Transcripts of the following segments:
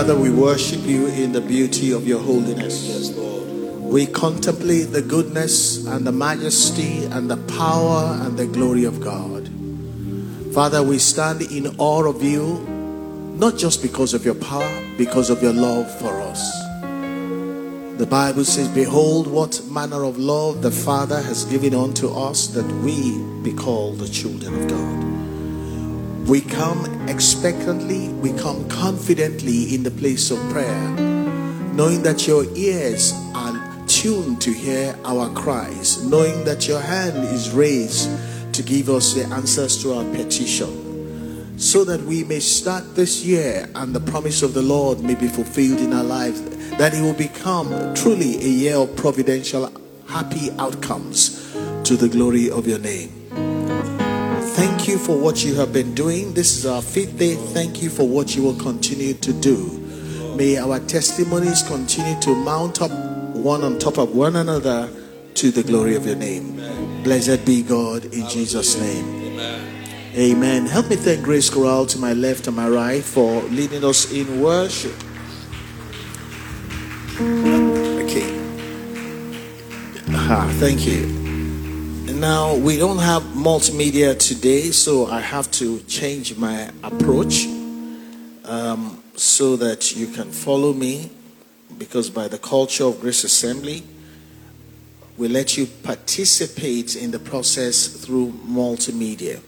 Father, we worship you in the beauty of your holiness. Yes, Lord. We contemplate the goodness and the majesty and the power and the glory of God. Father, we stand in awe of you, not just because of your power, because of your love for us. The Bible says, Behold, what manner of love the Father has given unto us that we be called the children of God. We come expectantly, we come confidently in the place of prayer, knowing that your ears are tuned to hear our cries, knowing that your hand is raised to give us the answers to our petition, so that we may start this year and the promise of the Lord may be fulfilled in our lives, that it will become truly a year of providential, happy outcomes to the glory of your name. You for what you have been doing. This is our fifth day. Thank you for what you will continue to do. May our testimonies continue to mount up one on top of one another to the glory of your name. Blessed be God in Jesus' name. Amen. Help me thank Grace Corral to my left and my right for leading us in worship. Okay. Ah, thank you. Now, we don't have multimedia today, so I have to change my approach um, so that you can follow me because by the culture of Grace Assembly, we let you participate in the process through multimedia.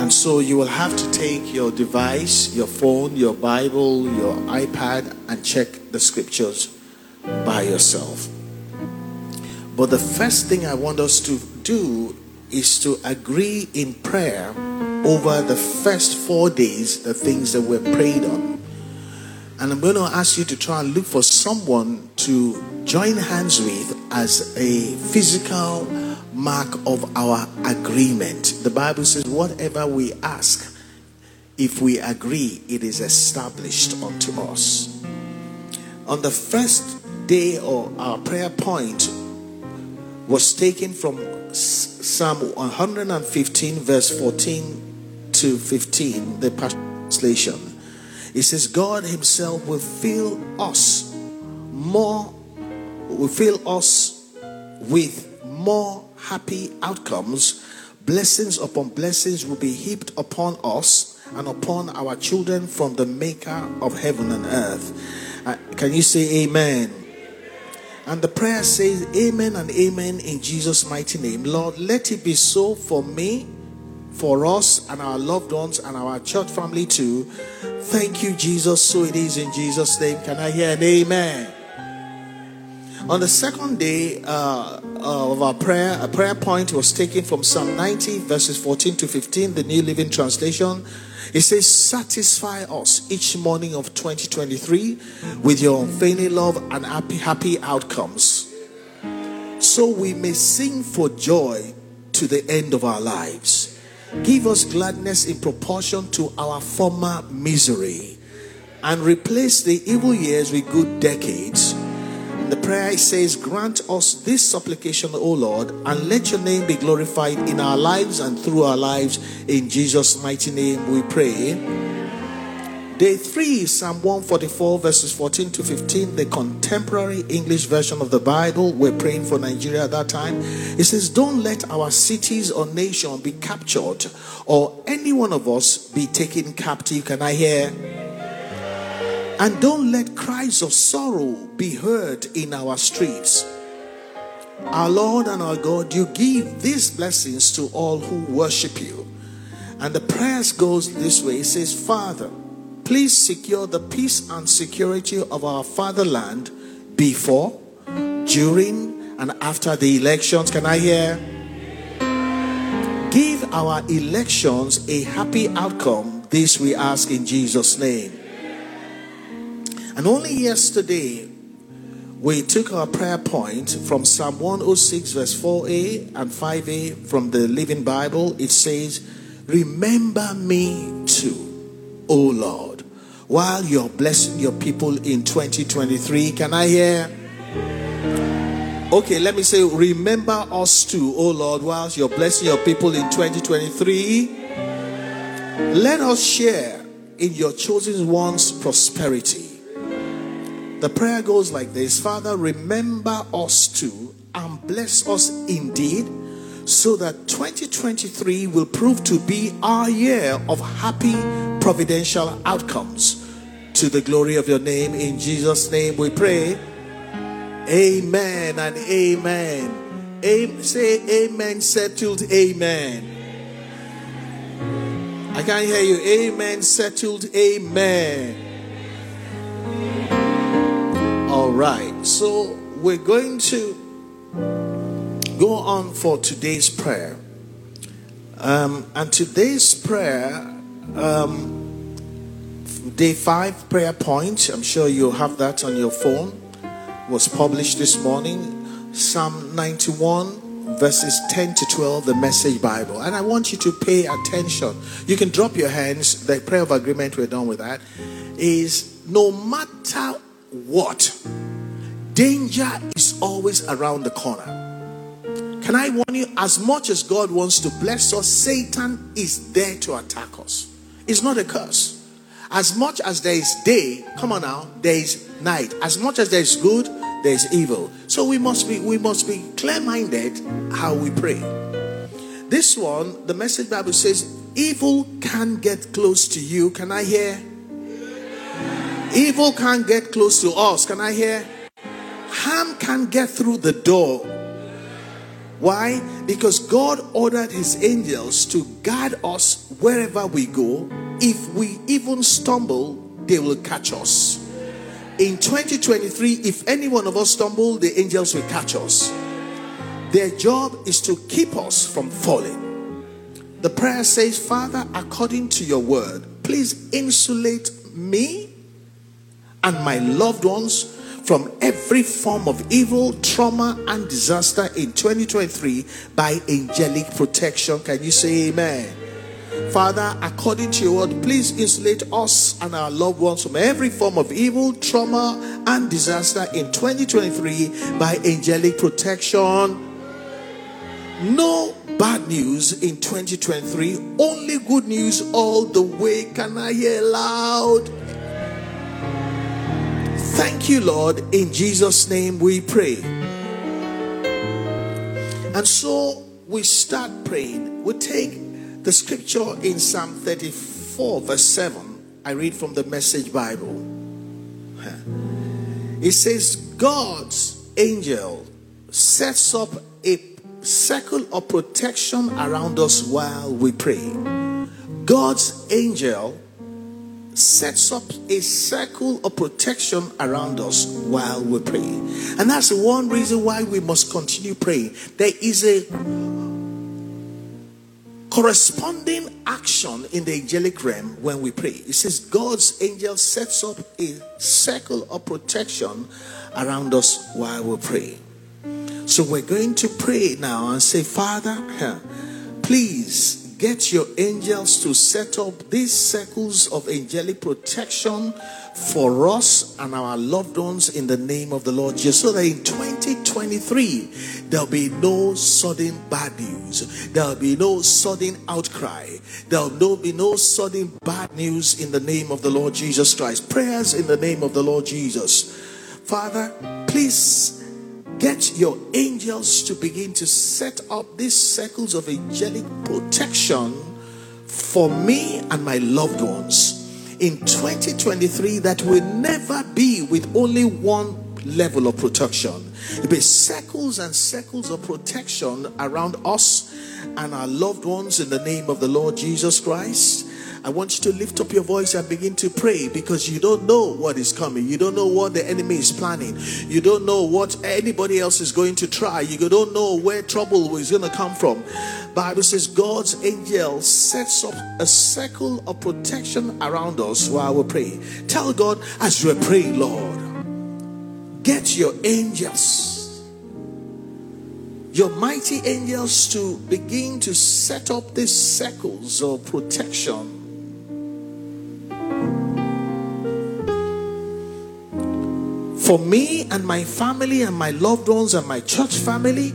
And so you will have to take your device, your phone, your Bible, your iPad, and check the scriptures by yourself. But the first thing I want us to do is to agree in prayer over the first four days, the things that we're prayed on. And I'm going to ask you to try and look for someone to join hands with as a physical mark of our agreement. The Bible says, whatever we ask, if we agree, it is established unto us. On the first day of our prayer point was taken from Psalm 115, verse 14 to 15, the translation. It says, God Himself will fill us more, will fill us with more happy outcomes. Blessings upon blessings will be heaped upon us and upon our children from the Maker of heaven and earth. Uh, can you say amen? And the prayer says, Amen and Amen in Jesus' mighty name. Lord, let it be so for me, for us, and our loved ones, and our church family too. Thank you, Jesus. So it is in Jesus' name. Can I hear an amen? On the second day uh, of our prayer, a prayer point was taken from Psalm 90, verses 14 to 15, the New Living Translation. It says, Satisfy us each morning of 2023 with your unfailing love and happy, happy outcomes, so we may sing for joy to the end of our lives. Give us gladness in proportion to our former misery, and replace the evil years with good decades. The prayer says, Grant us this supplication, O Lord, and let your name be glorified in our lives and through our lives. In Jesus' mighty name we pray. Day 3, Psalm 144, verses 14 to 15, the contemporary English version of the Bible. We're praying for Nigeria at that time. It says, Don't let our cities or nation be captured, or any one of us be taken captive. Can I hear? And don't let cries of sorrow be heard in our streets. Our Lord and our God, you give these blessings to all who worship you. And the prayers goes this way. It says, Father, please secure the peace and security of our fatherland before, during, and after the elections. Can I hear? Give our elections a happy outcome. This we ask in Jesus' name. And only yesterday, we took our prayer point from Psalm 106, verse 4a and 5a from the Living Bible. It says, Remember me too, O Lord, while you're blessing your people in 2023. Can I hear? Okay, let me say, Remember us too, O Lord, whilst you're blessing your people in 2023. Let us share in your chosen one's prosperity. The prayer goes like this Father, remember us too and bless us indeed, so that 2023 will prove to be our year of happy providential outcomes. To the glory of your name, in Jesus' name we pray. Amen and amen. amen. Say amen, settled, amen. I can't hear you. Amen, settled, amen. Right, so we're going to go on for today's prayer. Um, and today's prayer, um, day five prayer point, I'm sure you have that on your phone, was published this morning. Psalm 91, verses 10 to 12, the Message Bible. And I want you to pay attention. You can drop your hands. The prayer of agreement, we're done with that. Is no matter what? Danger is always around the corner. Can I warn you? As much as God wants to bless us, Satan is there to attack us. It's not a curse. As much as there is day, come on now, there is night. As much as there is good, there is evil. So we must be we must be clear-minded how we pray. This one, the message Bible says, evil can get close to you. Can I hear? Evil can't get close to us. Can I hear? Harm can't get through the door. Why? Because God ordered his angels to guard us wherever we go. If we even stumble, they will catch us. In 2023, if any one of us stumble, the angels will catch us. Their job is to keep us from falling. The prayer says, Father, according to your word, please insulate me and my loved ones from every form of evil, trauma, and disaster in 2023 by angelic protection. Can you say amen? Father, according to your word, please insulate us and our loved ones from every form of evil, trauma, and disaster in 2023 by angelic protection. No bad news in 2023, only good news all the way. Can I hear loud? Thank you, Lord. In Jesus' name we pray. And so we start praying. We take the scripture in Psalm 34, verse 7. I read from the Message Bible. It says, God's angel sets up a circle of protection around us while we pray. God's angel sets up a circle of protection around us while we pray. And that's one reason why we must continue praying. There is a corresponding action in the angelic realm when we pray. It says God's angel sets up a circle of protection around us while we pray. So we're going to pray now and say, Father, please get your angels to set up these circles of angelic protection for us and our loved ones in the name of the Lord Jesus. So that in 2023, there'll be no sudden bad news, there'll be no sudden outcry, there'll be no sudden bad news in the name of the Lord Jesus Christ. Prayers in the name of the Lord Jesus. Father, please your angels to begin to set up these circles of angelic protection for me and my loved ones in 2023 that will never be with only one level of protection. It be circles and circles of protection around us and our loved ones in the name of the Lord Jesus Christ. I want you to lift up your voice and begin to pray because you don't know what is coming. You don't know what the enemy is planning. You don't know what anybody else is going to try. You don't know where trouble is going to come from. Bible says God's angel sets up a circle of protection around us while we pray. Tell God as you pray, Lord, get your angels your mighty angels to begin to set up these circles of protection for me and my family and my loved ones and my church family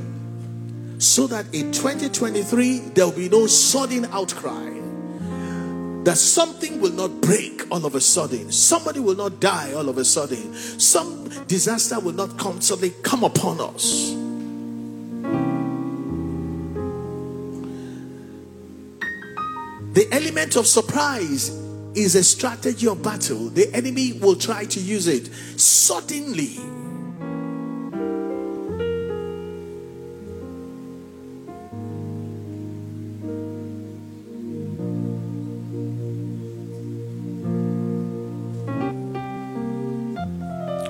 so that in 2023 there will be no sudden outcry. that something will not break all of a sudden. Somebody will not die all of a sudden. Some disaster will not constantly come upon us. The element of surprise is a strategy of battle. The enemy will try to use it suddenly.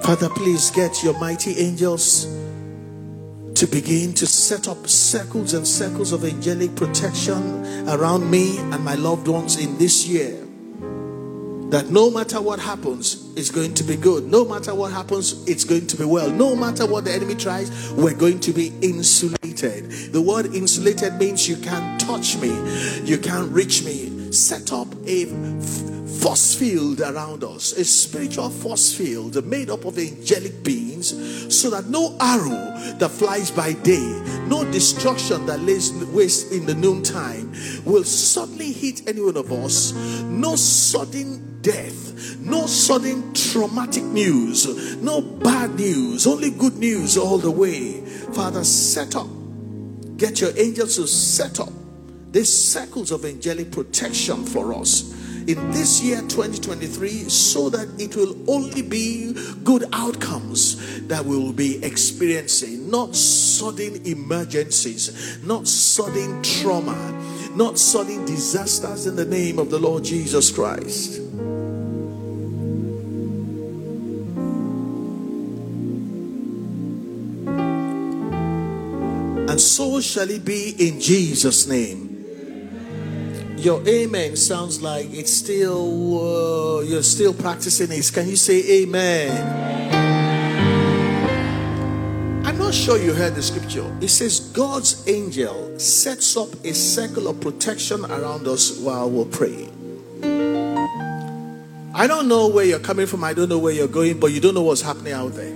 Father, please get your mighty angels to begin to set up circles and circles of angelic protection around me and my loved ones in this year. That no matter what happens, it's going to be good. No matter what happens, it's going to be well. No matter what the enemy tries, we're going to be insulated. The word insulated means you can't touch me, you can't reach me. Set up a force field around us, a spiritual force field made up of angelic beings, so that no arrow that flies by day, no destruction that lays waste in the noontime will suddenly hit any one of us, no sudden death, no sudden traumatic news, no bad news, only good news all the way. Father, set up, get your angels to set up these circles of angelic protection for us in this year 2023 so that it will only be good outcomes that we will be experiencing, not sudden emergencies, not sudden trauma, not sudden disasters in the name of the Lord Jesus Christ. So shall it be in Jesus' name. Your amen sounds like it's still, uh, you're still practicing it. Can you say amen? I'm not sure you heard the scripture. It says, God's angel sets up a circle of protection around us while we're praying. I don't know where you're coming from, I don't know where you're going, but you don't know what's happening out there.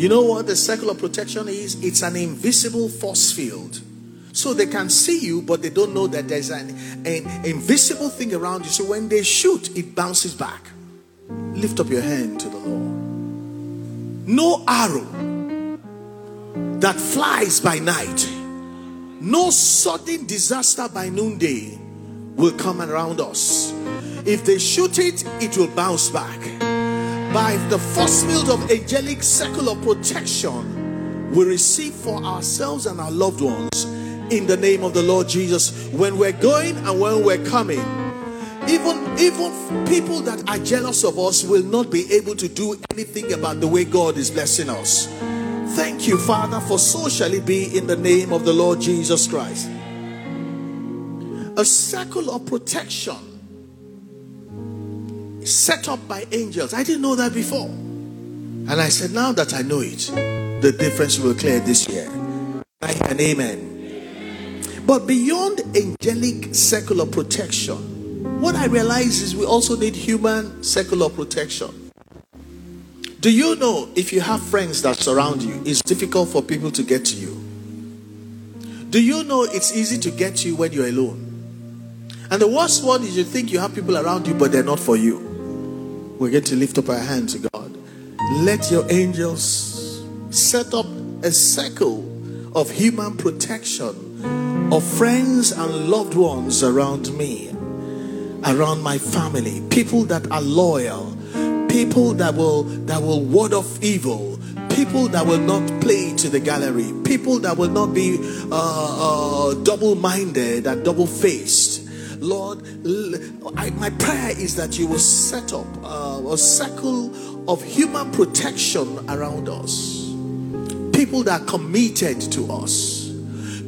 You know what the circle of protection is? It's an invisible force field so they can see you, but they don't know that there's an, an invisible thing around you. So when they shoot, it bounces back. Lift up your hand to the Lord. No arrow that flies by night, no sudden disaster by noonday will come around us. If they shoot it, it will bounce back. By the force field of angelic circle of protection, we receive for ourselves and our loved ones in the name of the Lord Jesus. When we're going and when we're coming, even even people that are jealous of us will not be able to do anything about the way God is blessing us. Thank you, Father, for so shall it be in the name of the Lord Jesus Christ. A circle of protection set up by angels. I didn't know that before. And I said, now that I know it, the difference will clear this year. And amen. But beyond angelic secular protection, what I realize is we also need human secular protection. Do you know if you have friends that surround you, it's difficult for people to get to you? Do you know it's easy to get to you when you're alone? And the worst one is you think you have people around you, but they're not for you. We're going to lift up our hands to God. Let your angels set up a circle of human protection of friends and loved ones around me, around my family, people that are loyal, people that will that will ward off evil, people that will not play to the gallery, people that will not be uh, uh, double-minded and double-faced. Lord, I, my prayer is that you will set up uh, a circle of human protection around us. People that are committed to us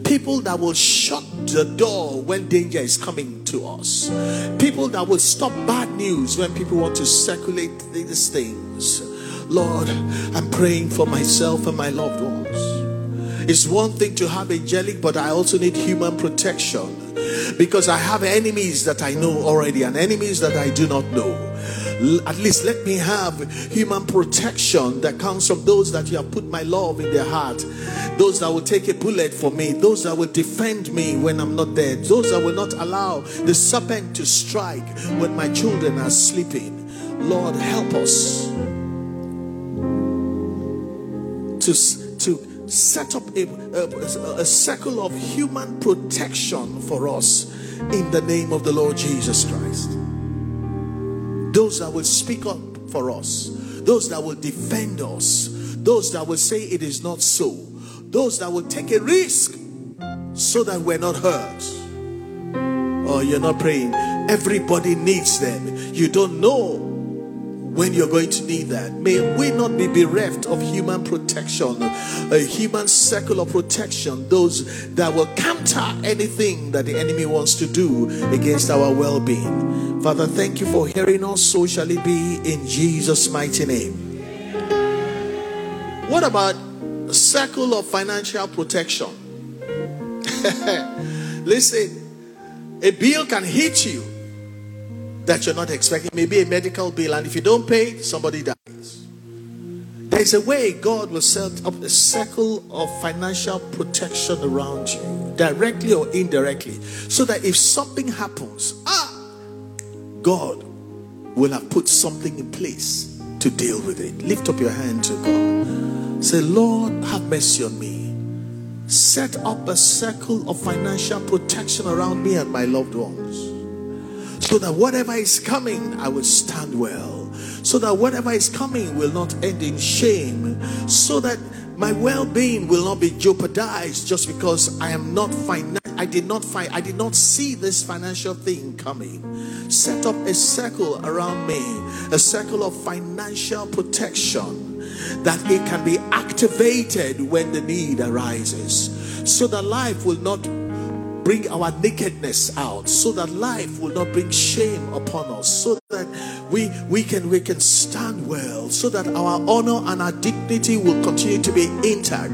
People that will shut the door when danger is coming to us. People that will stop bad news when people want to circulate these things. Lord, I'm praying for myself and my loved ones. It's one thing to have angelic, but I also need human protection because I have enemies that I know already and enemies that I do not know. At least let me have human protection that comes from those that you have put my love in their heart, those that will take a bullet for me, those that will defend me when I'm not dead, those that will not allow the serpent to strike when my children are sleeping. Lord, help us to set up a, a, a circle of human protection for us in the name of the Lord Jesus Christ. Those that will speak up for us, those that will defend us, those that will say it is not so, those that will take a risk so that we're not hurt. Oh, you're not praying. Everybody needs them. You don't know when you're going to need that. May we not be bereft of human protection, a human circle of protection, those that will counter anything that the enemy wants to do against our well being. Father, thank you for hearing us. So shall it be in Jesus' mighty name. What about a circle of financial protection? Listen, a bill can hit you that you're not expecting. Maybe a medical bill, and if you don't pay, somebody dies. There's a way God will set up a circle of financial protection around you, directly or indirectly, so that if something happens, ah, God will have put something in place to deal with it. Lift up your hand to God. Say, Lord, have mercy on me. Set up a circle of financial protection around me and my loved ones so that whatever is coming, I will stand well. So that whatever is coming will not end in shame. So that my well-being will not be jeopardized just because I am not fine. I did not find I did not see this financial thing coming. Set up a circle around me, a circle of financial protection that it can be activated when the need arises. So that life will not bring our nakedness out so that life will not bring shame upon us so that we we can we can stand well so that our honor and our dignity will continue to be intact.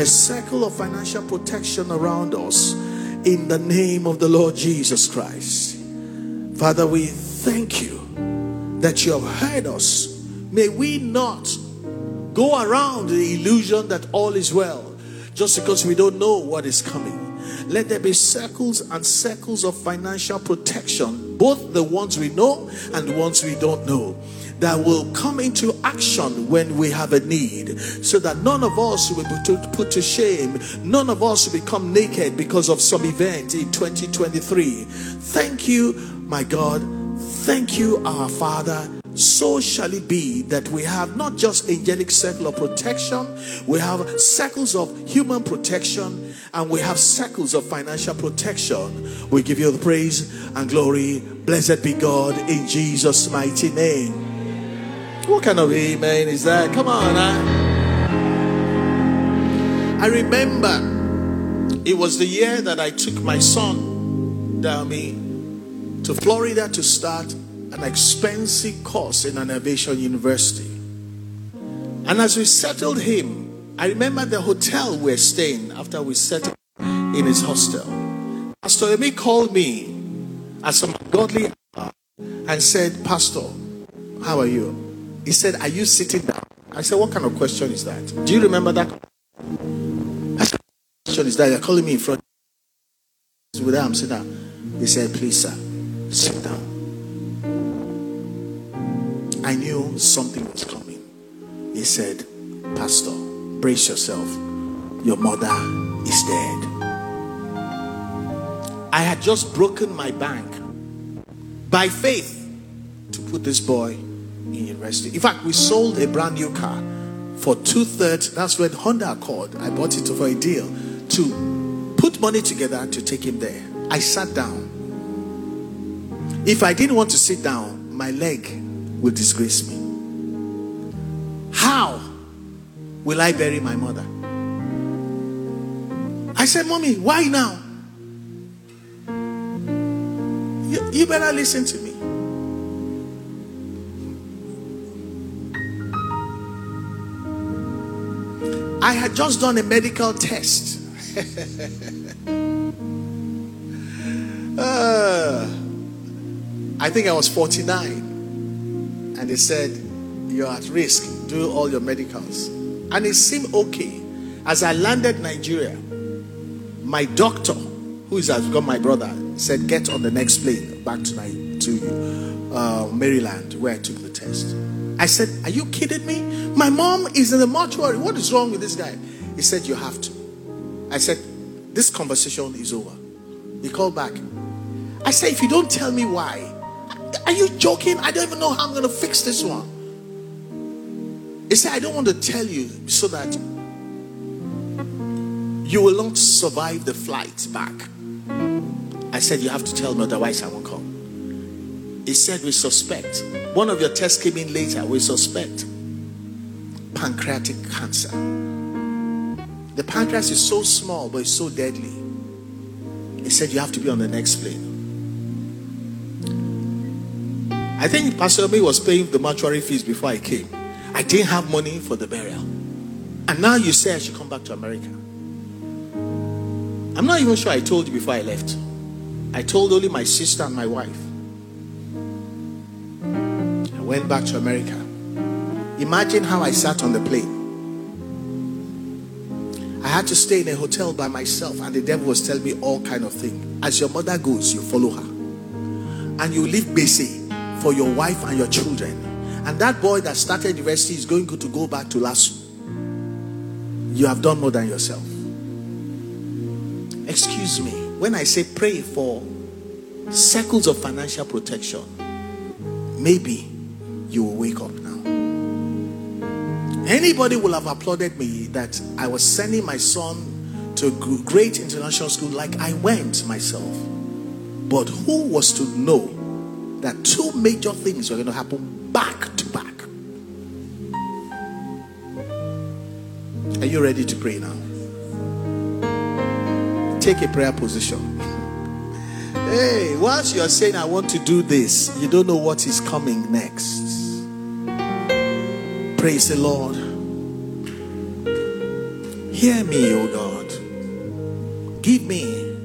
A circle of financial protection around us in the name of the Lord Jesus Christ. Father we thank you that you have heard us. May we not go around the illusion that all is well just because we don't know what is coming let there be circles and circles of financial protection, both the ones we know and the ones we don't know, that will come into action when we have a need, so that none of us will be put to shame, none of us will become naked because of some event in 2023. Thank you, my God. Thank you, our Father so shall it be that we have not just angelic circle of protection, we have circles of human protection, and we have circles of financial protection. We give you the praise and glory. Blessed be God in Jesus' mighty name. What kind of amen is that? Come on, I, I remember it was the year that I took my son, Dami, to Florida to start an expensive course in an aviation university. And as we settled him, I remember the hotel we are staying after we settled in his hostel. Pastor Emi called me as a godly and said, Pastor, how are you? He said, Are you sitting down? I said, What kind of question is that? Do you remember that? I said, question is that? You're calling me in front. With I'm sitting down. He said, Please, sir, sit down. I knew something was coming. He said, Pastor, brace yourself. Your mother is dead. I had just broken my bank by faith to put this boy in university. In fact, we sold a brand new car for two thirds. That's when Honda Accord, I bought it for a deal to put money together to take him there. I sat down. If I didn't want to sit down, my leg will disgrace me. How will I bury my mother? I said, Mommy, why now? You, you better listen to me. I had just done a medical test. Uh, I think I was 49. And they said, You're at risk. Do all your medicals. And it seemed okay. As I landed Nigeria, my doctor, who is has got my brother, said, Get on the next plane back to, to uh, Maryland, where I took the test. I said, Are you kidding me? My mom is in the mortuary. What is wrong with this guy? He said, You have to. I said, This conversation is over. He called back. I said, If you don't tell me why, are you joking? I don't even know how I'm going to fix this one. He said, I don't want to tell you so that you will not survive the flight back. I said, You have to tell me, otherwise, I won't come. He said, We suspect. One of your tests came in later. We suspect pancreatic cancer. The pancreas is so small, but it's so deadly. He said, You have to be on the next plane. I think Pastor Obi was paying the mortuary fees before I came. I didn't have money for the burial. And now you say I should come back to America. I'm not even sure I told you before I left. I told only my sister and my wife. I went back to America. Imagine how I sat on the plane. I had to stay in a hotel by myself, and the devil was telling me all kind of things. As your mother goes, you follow her, and you leave busy for your wife and your children. And that boy that started university is going to go back to LASU. You have done more than yourself. Excuse me. When I say pray for circles of financial protection, maybe you will wake up now. Anybody will have applauded me that I was sending my son to a great international school like I went myself. But who was to know that two major things were going to happen back to back. Are you ready to pray now? Take a prayer position. hey, once you are saying, I want to do this, you don't know what is coming next. Praise the Lord. Hear me, O God. Give me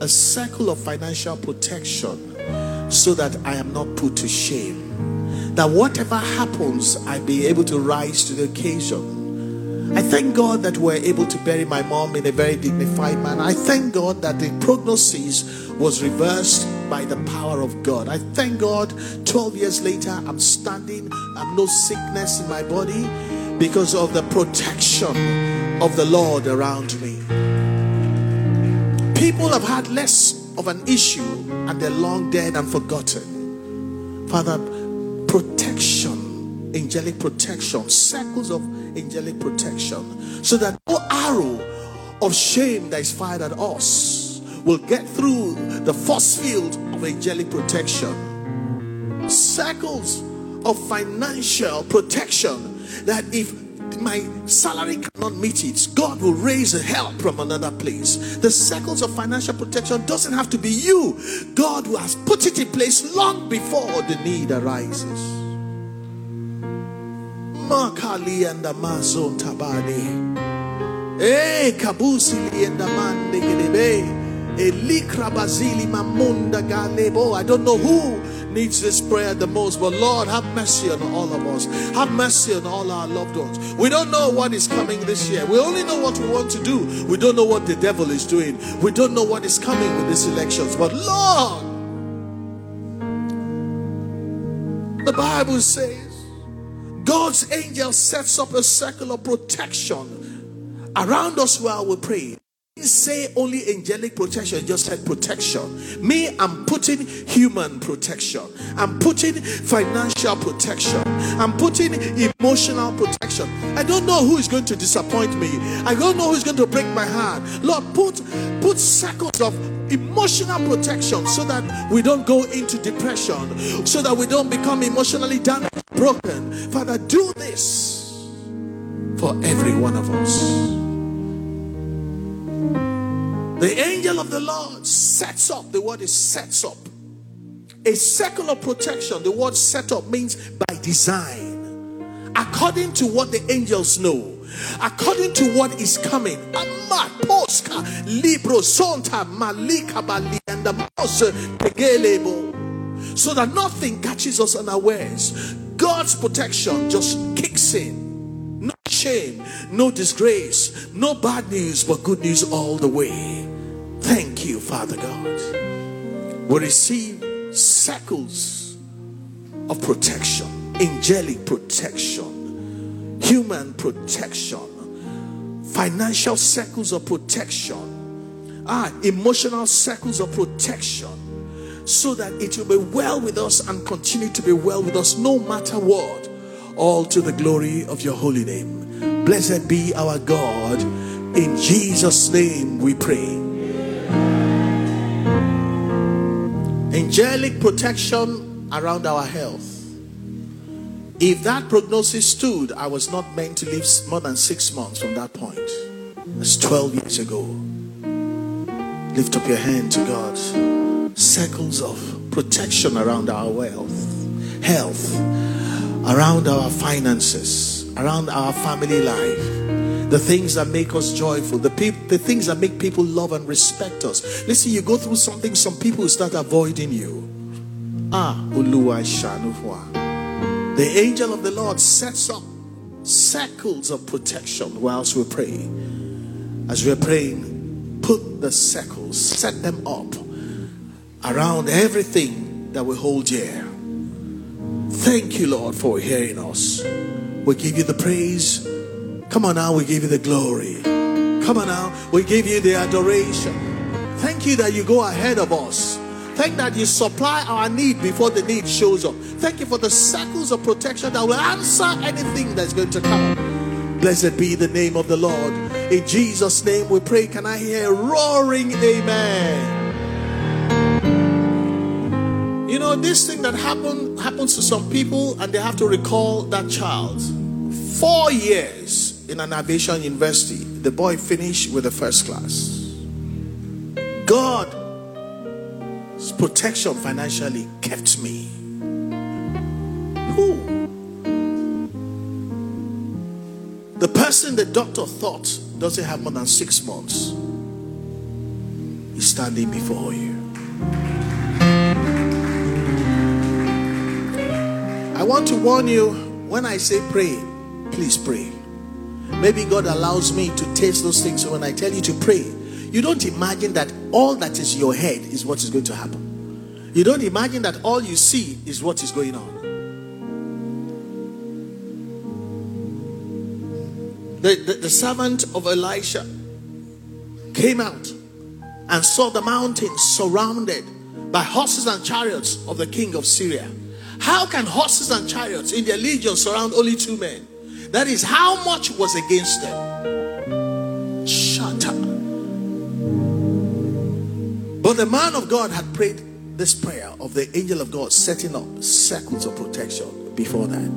a circle of financial protection so that I am not put to shame. That whatever happens, I be able to rise to the occasion. I thank God that we're able to bury my mom in a very dignified manner. I thank God that the prognosis was reversed by the power of God. I thank God 12 years later, I'm standing, I'm no sickness in my body because of the protection of the Lord around me. People have had less of an issue and they're long dead and forgotten. Father, protection, angelic protection, circles of angelic protection, so that no arrow of shame that is fired at us will get through the force field of angelic protection. Circles of financial protection that if my salary cannot meet it, God will raise help from another place. The circles of financial protection doesn't have to be you. God who has put it in place long before the need arises. Makali and Amazon Tabani. Eh, Kabusili and Amande Gedebe. Elikra Basili Mamunda Galebo. I don't know who needs this prayer the most. But Lord, have mercy on all of us. Have mercy on all our loved ones. We don't know what is coming this year. We only know what we want to do. We don't know what the devil is doing. We don't know what is coming with these elections. But Lord, the Bible says God's angel sets up a circle of protection around us while we pray say only angelic protection, just said protection. Me, I'm putting human protection. I'm putting financial protection. I'm putting emotional protection. I don't know who is going to disappoint me. I don't know who is going to break my heart. Lord, put put circles of emotional protection so that we don't go into depression, so that we don't become emotionally damaged, broken. Father, do this for every one of us. The angel of the Lord sets up. The word is sets up. A circle of protection. The word set up means by design. According to what the angels know, according to what is coming. So that nothing catches us unawares. God's protection just kicks in. No shame, no disgrace, no bad news, but good news all the way. You, Father God. We receive circles of protection, angelic protection, human protection, financial circles of protection, ah, emotional circles of protection, so that it will be well with us and continue to be well with us no matter what, all to the glory of your holy name. Blessed be our God. In Jesus' name we pray. Angelic protection around our health. If that prognosis stood, I was not meant to live more than six months from that point. That's 12 years ago. Lift up your hand to God. Circles of protection around our wealth, health, around our finances, around our family life the things that make us joyful, the, pe- the things that make people love and respect us. Listen, you go through something, some people start avoiding you. Ah, Uluwa Shanufwa. The angel of the Lord sets up circles of protection whilst we pray. As we're praying, put the circles, set them up around everything that we hold dear. Thank you, Lord, for hearing us. We give you the praise Come on now, we give you the glory. Come on now, we give you the adoration. Thank you that you go ahead of us. Thank that you supply our need before the need shows up. Thank you for the circles of protection that will answer anything that's going to come. Blessed be the name of the Lord. In Jesus' name we pray. Can I hear roaring amen? You know, this thing that happen, happens to some people and they have to recall that child. Four years in an aviation university. The boy finished with the first class. God's protection financially kept me. Who? The person the doctor thought doesn't have more than six months is standing before you. I want to warn you when I say pray, please pray. Maybe God allows me to taste those things. So when I tell you to pray, you don't imagine that all that is your head is what is going to happen. You don't imagine that all you see is what is going on. The, the, the servant of Elisha came out and saw the mountains surrounded by horses and chariots of the king of Syria. How can horses and chariots in their legion surround only two men? That is how much was against them. Shut up. But the man of God had prayed this prayer of the angel of God setting up circles of protection before that.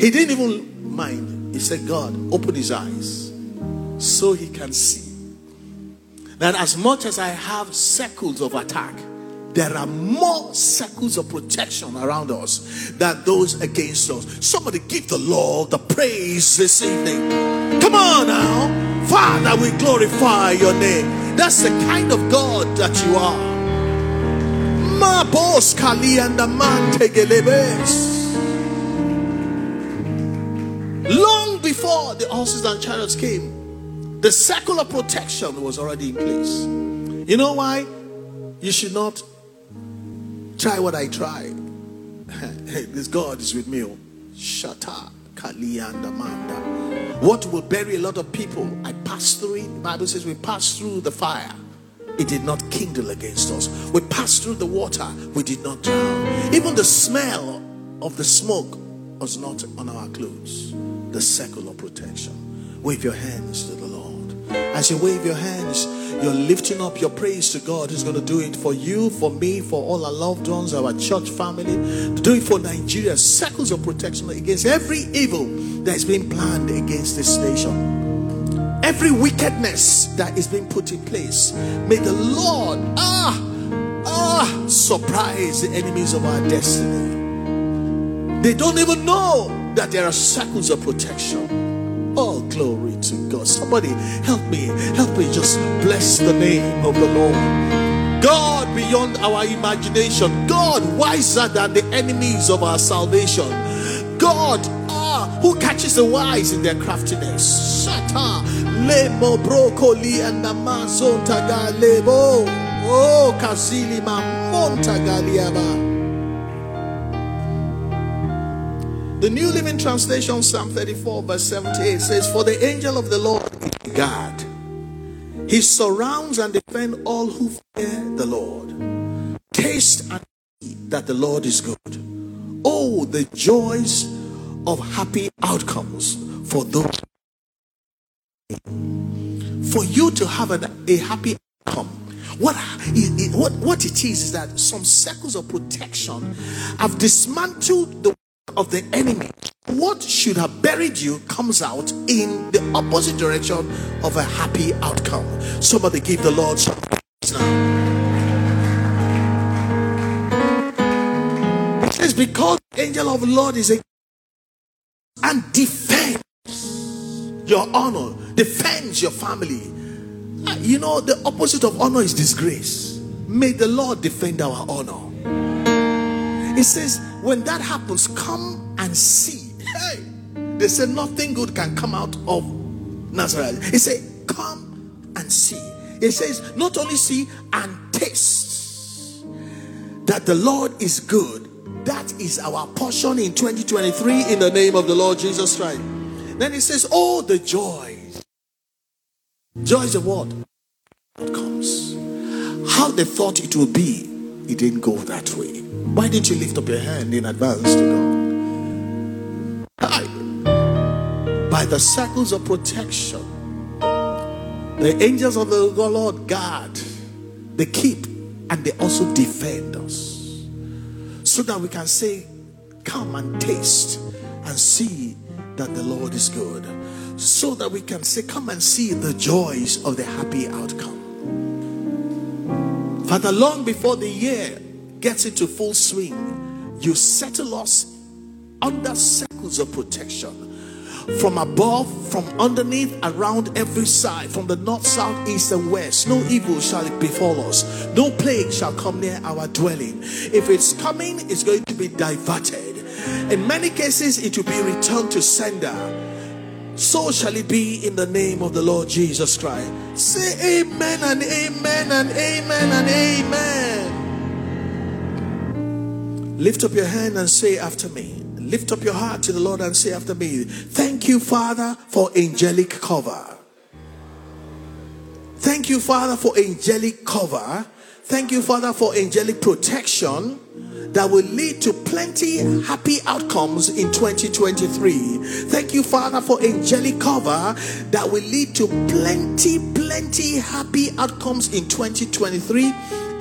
He didn't even mind. He said, God, open his eyes so he can see that as much as I have circles of attack, there are more circles of protection around us than those against us. Somebody give the Lord the praise this evening. Come on now. Father, we glorify your name. That's the kind of God that you are. Ma boss kali and the man Long before the horses and chariots came, the circle of protection was already in place. You know why? You should not Try what I try. this God is with me. Oh. Shata Kalianda Manda. What will bury a lot of people? I passed through it. The Bible says we passed through the fire. It did not kindle against us. We passed through the water. We did not drown. Even the smell of the smoke was not on our clothes. The circle of protection. Wave your hands to the Lord. As you wave your hands, you're lifting up your praise to God who's going to do it for you, for me, for all our loved ones, our church family, to do it for Nigeria. Circles of protection against every evil that is being planned against this nation. Every wickedness that is being put in place. May the Lord, ah, ah, surprise the enemies of our destiny. They don't even know that there are circles of protection glory to God. Somebody help me. Help me just bless the name of the Lord. God beyond our imagination. God wiser than the enemies of our salvation. God ah, who catches the wise in their craftiness. Shata. Lemo brokoli and the taga lebo. Oh, kasili mamonta The New Living Translation, Psalm 34, verse 78 says, For the angel of the Lord is God. He surrounds and defends all who fear the Lord. Taste and see that the Lord is good. Oh, the joys of happy outcomes for those. For you to have an, a happy outcome, what, what, what it is is that some circles of protection have dismantled the of the enemy, what should have buried you comes out in the opposite direction of a happy outcome. Somebody give the Lord some praise now. It says, Because the angel of the Lord is a and defends your honor, defends your family. Ah, you know, the opposite of honor is disgrace. May the Lord defend our honor. It says, when that happens, come and see. Hey, they say nothing good can come out of Nazareth. He said, come and see. He says, not only see and taste that the Lord is good. That is our portion in 2023 in the name of the Lord Jesus Christ. Then he says, Oh, the joys. Joys of what? What comes. How they thought it would be, it didn't go that way. Why didn't you lift up your hand in advance to God? By the circles of protection, the angels of the Lord guard, they keep and they also defend us. So that we can say, Come and taste and see that the Lord is good. So that we can say, Come and see the joys of the happy outcome. Father, long before the year gets into full swing, you settle us under circles of protection from above, from underneath, around every side, from the north, south, east, and west. No evil shall it befall us, no plague shall come near our dwelling. If it's coming, it's going to be diverted. In many cases, it will be returned to sender. So shall it be in the name of the Lord Jesus Christ. Say amen and amen and amen and amen. Lift up your hand and say after me. Lift up your heart to the Lord and say after me, Thank you, Father, for angelic cover. Thank you, Father, for angelic cover. Thank you, Father, for angelic protection that will lead to plenty happy outcomes in 2023. Thank you, Father, for angelic cover that will lead to plenty, plenty happy outcomes in 2023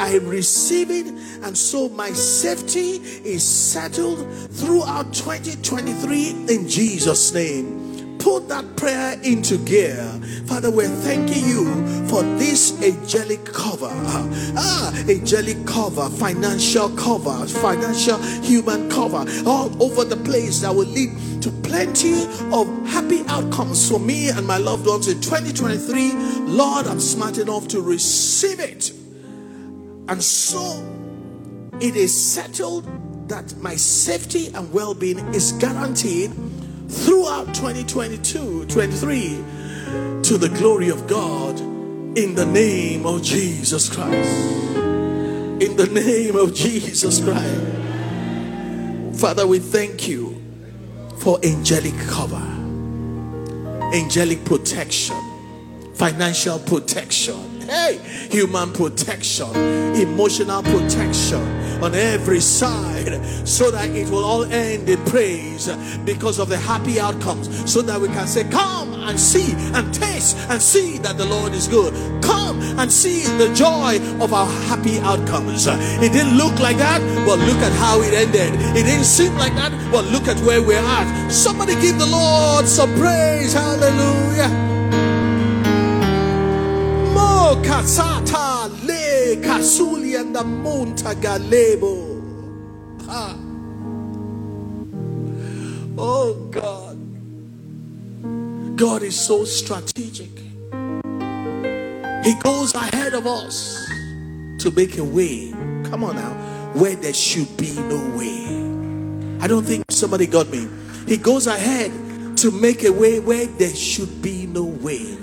I receive it, and so my safety is settled throughout 2023 in Jesus' name. Put that prayer into gear. Father, we're thanking you for this angelic cover. Ah, angelic cover, financial cover, financial human cover, all over the place that will lead to plenty of happy outcomes for me and my loved ones in 2023. Lord, I'm smart enough to receive it and so it is settled that my safety and well being is guaranteed throughout 2022 23 to the glory of God in the name of Jesus Christ. In the name of Jesus Christ. Father, we thank you for angelic cover, angelic protection, financial protection Hey, human protection, emotional protection on every side, so that it will all end in praise because of the happy outcomes, so that we can say, Come and see and taste and see that the Lord is good. Come and see the joy of our happy outcomes. It didn't look like that, but look at how it ended. It didn't seem like that, but look at where we're at. Somebody give the Lord some praise. Hallelujah kasata le kasuli and the monta galebo. Oh God. God is so strategic. He goes ahead of us to make a way. Come on now, where there should be no way. I don't think somebody got me. He goes ahead to make a way where there should be no way.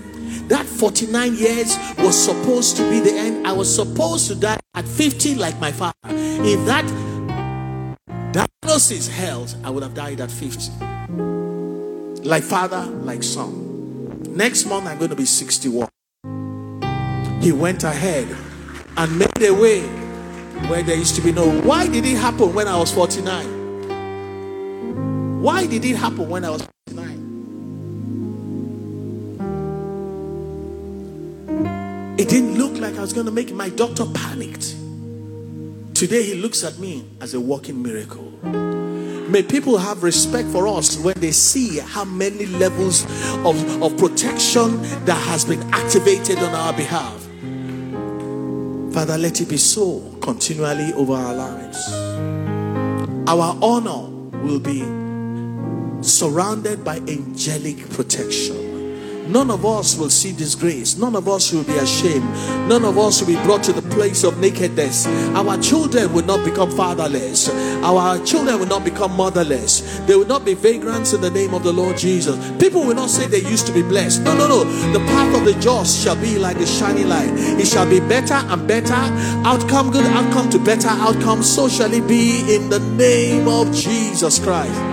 That 49 years was supposed to be the end. I was supposed to die at 50 like my father. If that diagnosis held, I would have died at 50. Like father, like son. Next month, I'm going to be 61. He went ahead and made a way where there used to be no. Why did it happen when I was 49? Why did it happen when I was Didn't look like I was going to make it. My doctor panicked. Today he looks at me as a walking miracle. May people have respect for us when they see how many levels of, of protection that has been activated on our behalf. Father, let it be so continually over our lives. Our honor will be surrounded by angelic protection. None of us will see disgrace. None of us will be ashamed. None of us will be brought to the place of nakedness. Our children will not become fatherless. Our children will not become motherless. They will not be vagrants in the name of the Lord Jesus. People will not say they used to be blessed. No, no, no. The path of the just shall be like a shining light. It shall be better and better. Outcome, good outcome to better outcome. So shall it be in the name of Jesus Christ.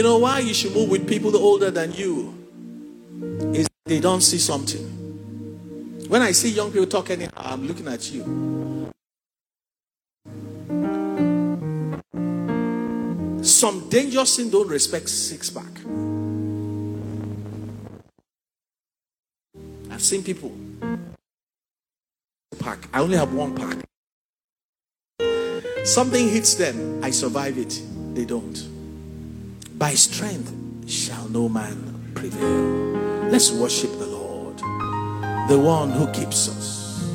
You know why you should move with people older than you? Is they don't see something. When I see young people talking, I'm looking at you. Some dangerous thing don't respect six pack. I've seen people pack. I only have one pack. Something hits them, I survive it. They don't. By strength shall no man prevail. Let's worship the Lord, the one who keeps us.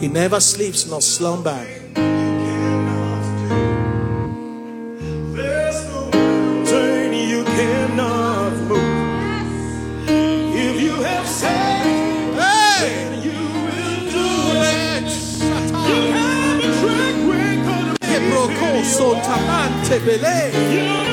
He never sleeps nor slumber. so tamante bele.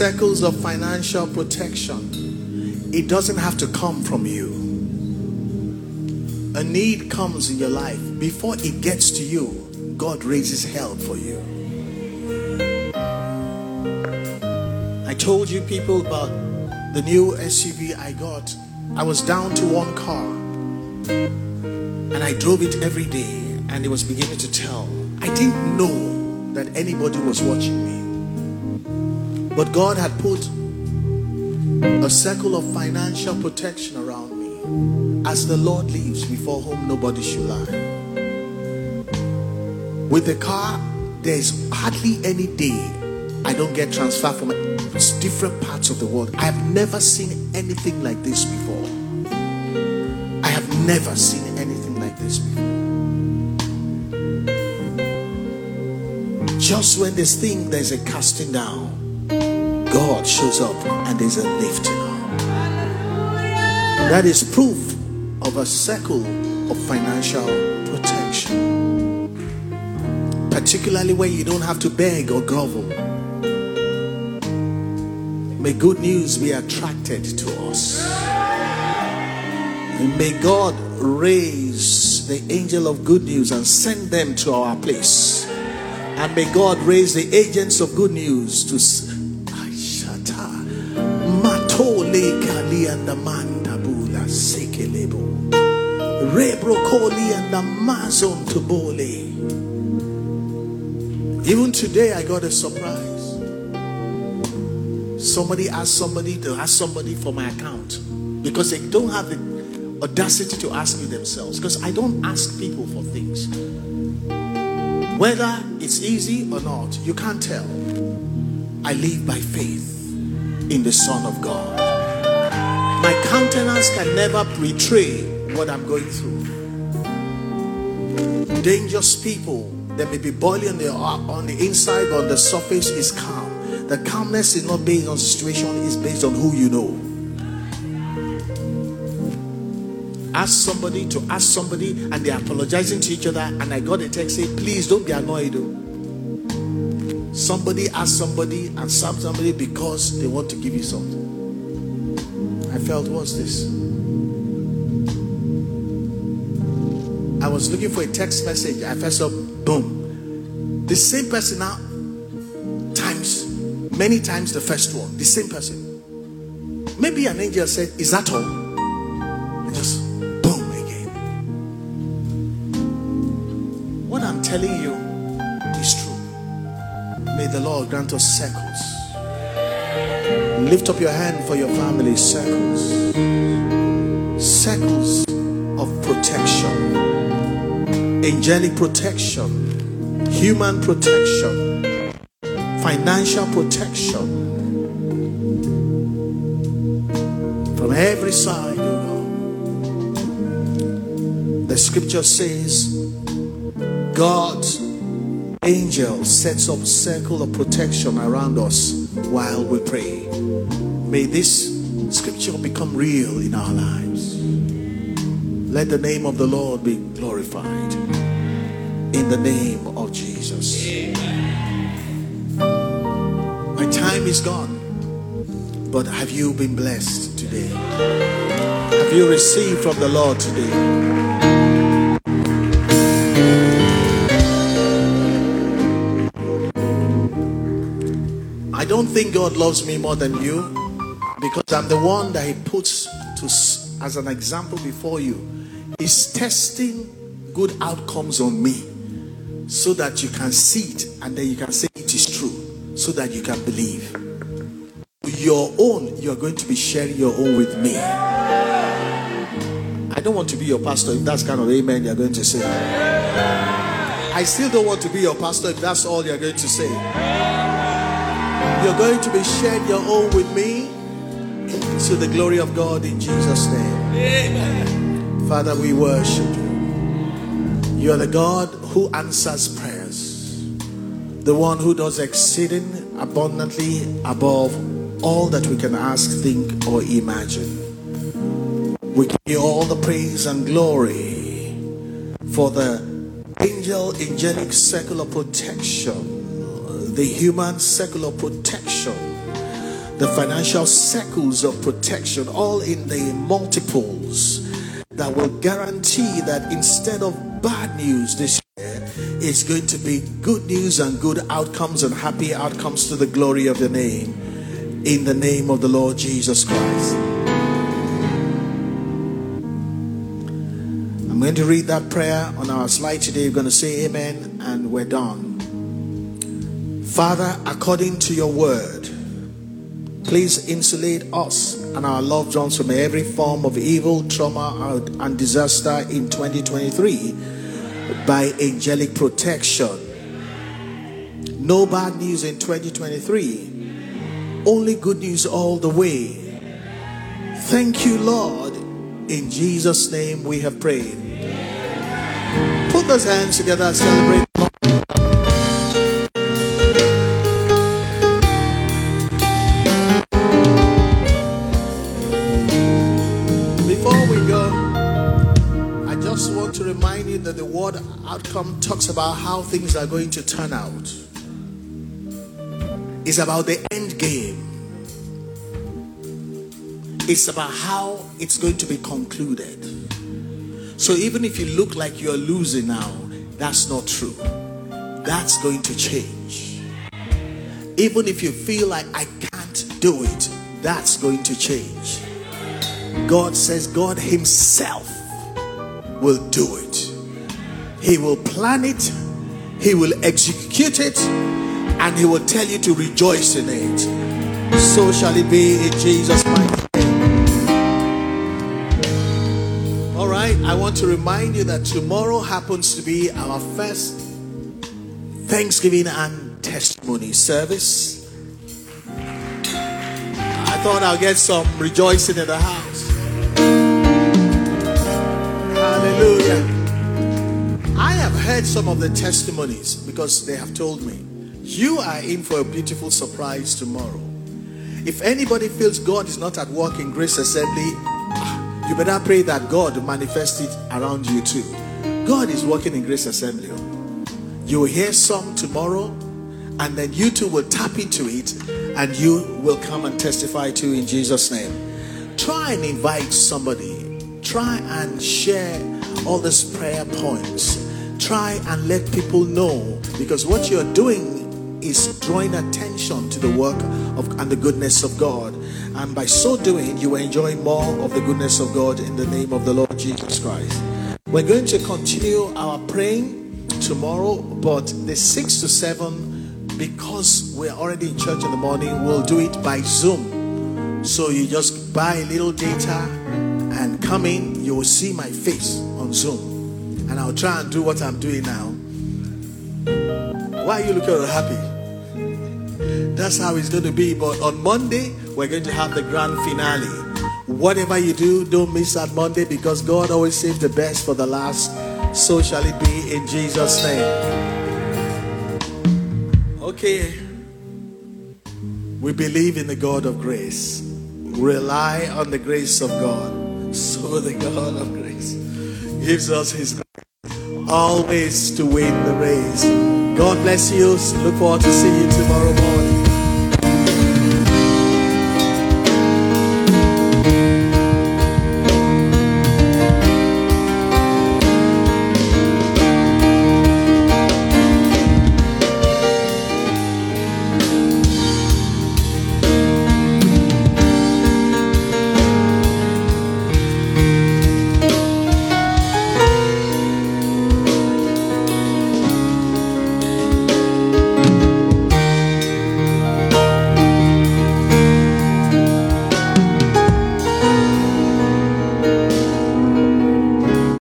circles of financial protection, it doesn't have to come from you. A need comes in your life. Before it gets to you, God raises help for you. I told you people about the new SUV I got. I was down to one car and I drove it every day, and it was beginning to tell. I didn't know that anybody was watching me. But God had put a circle of financial protection around me. As the Lord lives, before whom nobody should lie. With the car, there's hardly any day I don't get transferred from different parts of the world. I have never seen anything like this before. I have never seen anything like this before. Just when this thing, there's a casting down, God shows up and there's a lifting up. That is proof of a circle of financial protection. Particularly when you don't have to beg or grovel. May good news be attracted to us. And may God raise the angel of good news and send them to our place. And may God raise the agents of good news to and Amanda Bula Sekelebo Rebrokoli and Amazon Tobole. Even today I got a surprise. Somebody asked somebody to ask somebody for my account because they don't have the audacity to ask me themselves. Because I don't ask people for things. Whether it's easy or not, you can't tell. I live by faith in the Son of God. My countenance can never betray what I'm going through. Dangerous people, they may be boiling on the inside, but on the surface is calm. The calmness is not based on situation, it's based on who you know. Ask somebody to ask somebody, and they're apologizing to each other. And I got a text saying, Please don't be annoyed. Though. Somebody asked somebody and served somebody because they want to give you something. I felt, What's this? I was looking for a text message. I first saw, boom. The same person now times, Many times the first one, the same person. Maybe an angel said, Is that all? And just boom again. What I'm telling you is true. May the Lord grant us circles. Lift up your hand for your family, circles. Circles of protection, angelic protection, human protection. Financial protection. From every side, oh God. The scripture says, God's angel sets up circle of protection around us while we pray. May this scripture become real in our lives. Let the name of the Lord be glorified. In the name of Jesus. My time is gone. But have you been blessed today? Have you received from the Lord today? Think God loves me more than you because I'm the one that He puts to, as an example before you. He's testing good outcomes on me so that you can see it and then you can say it is true so that you can believe. Your own, you're going to be sharing your own with me. I don't want to be your pastor if that's kind of amen you're going to say. I still don't want to be your pastor if that's all you're going to say. You're going to be sharing your own with me to the glory of God in Jesus' name. Amen. Father, we worship you. You are the God who answers prayers the one who does exceeding abundantly above all that we can ask, think, or imagine. We give you all the praise and glory for the angel angelic circle of protection, the human circle of protection, the financial circles of protection, all in the multiples that will guarantee that instead of bad news this year, it's going to be good news and good outcomes and happy outcomes to the glory of the name. in the name of the Lord Jesus Christ. I'm going to read that prayer on our slide today. You're going to say amen, and we're done. Father, according to your word, please insulate us and our loved ones from every form of evil, trauma, and disaster in 2023 by angelic protection. No bad news in 2023, only good news all the way. Thank you, Lord. In Jesus' name we have prayed. Put those hands together and celebrate. Outcome talks about how things are going to turn out. It's about the end game. It's about how it's going to be concluded. So even if you look like you're losing now, that's not true. That's going to change. Even if you feel like I can't do it, that's going to change. God says God Himself will do it. He will plan it, He will execute it, and He will tell you to rejoice in it. So shall it be in Jesus' mighty name. All right, I want to remind you that tomorrow happens to be our first Thanksgiving and testimony service. I thought I'll get some rejoicing in the house. Hallelujah. Heard some of the testimonies because they have told me you are in for a beautiful surprise tomorrow. If anybody feels God is not at work in Grace Assembly, ah, you better pray that God manifest it around you too. God is working in Grace Assembly. You will hear some tomorrow, and then you too will tap into it, and you will come and testify to in Jesus' name. Try and invite somebody. Try and share all these prayer points. Try and let people know because what you're doing is drawing attention to the work of and the goodness of God. And by so doing, you enjoy more of the goodness of God in the name of the Lord Jesus Christ. We're going to continue our praying tomorrow, but the 6 to 7, because we're already in church in the morning, we'll do it by Zoom. So you just buy a little data and come in, you will see my face on Zoom. And I'll try and do what I'm doing now. Why are you looking happy? That's how it's going to be. But on Monday, we're going to have the grand finale. Whatever you do, don't miss that Monday because God always saves the best for the last. So shall it be in Jesus' name. Okay. We believe in the God of grace. Rely on the grace of God. So the God of grace gives us his grace always to win the race. God bless you. Look forward to seeing you tomorrow morning.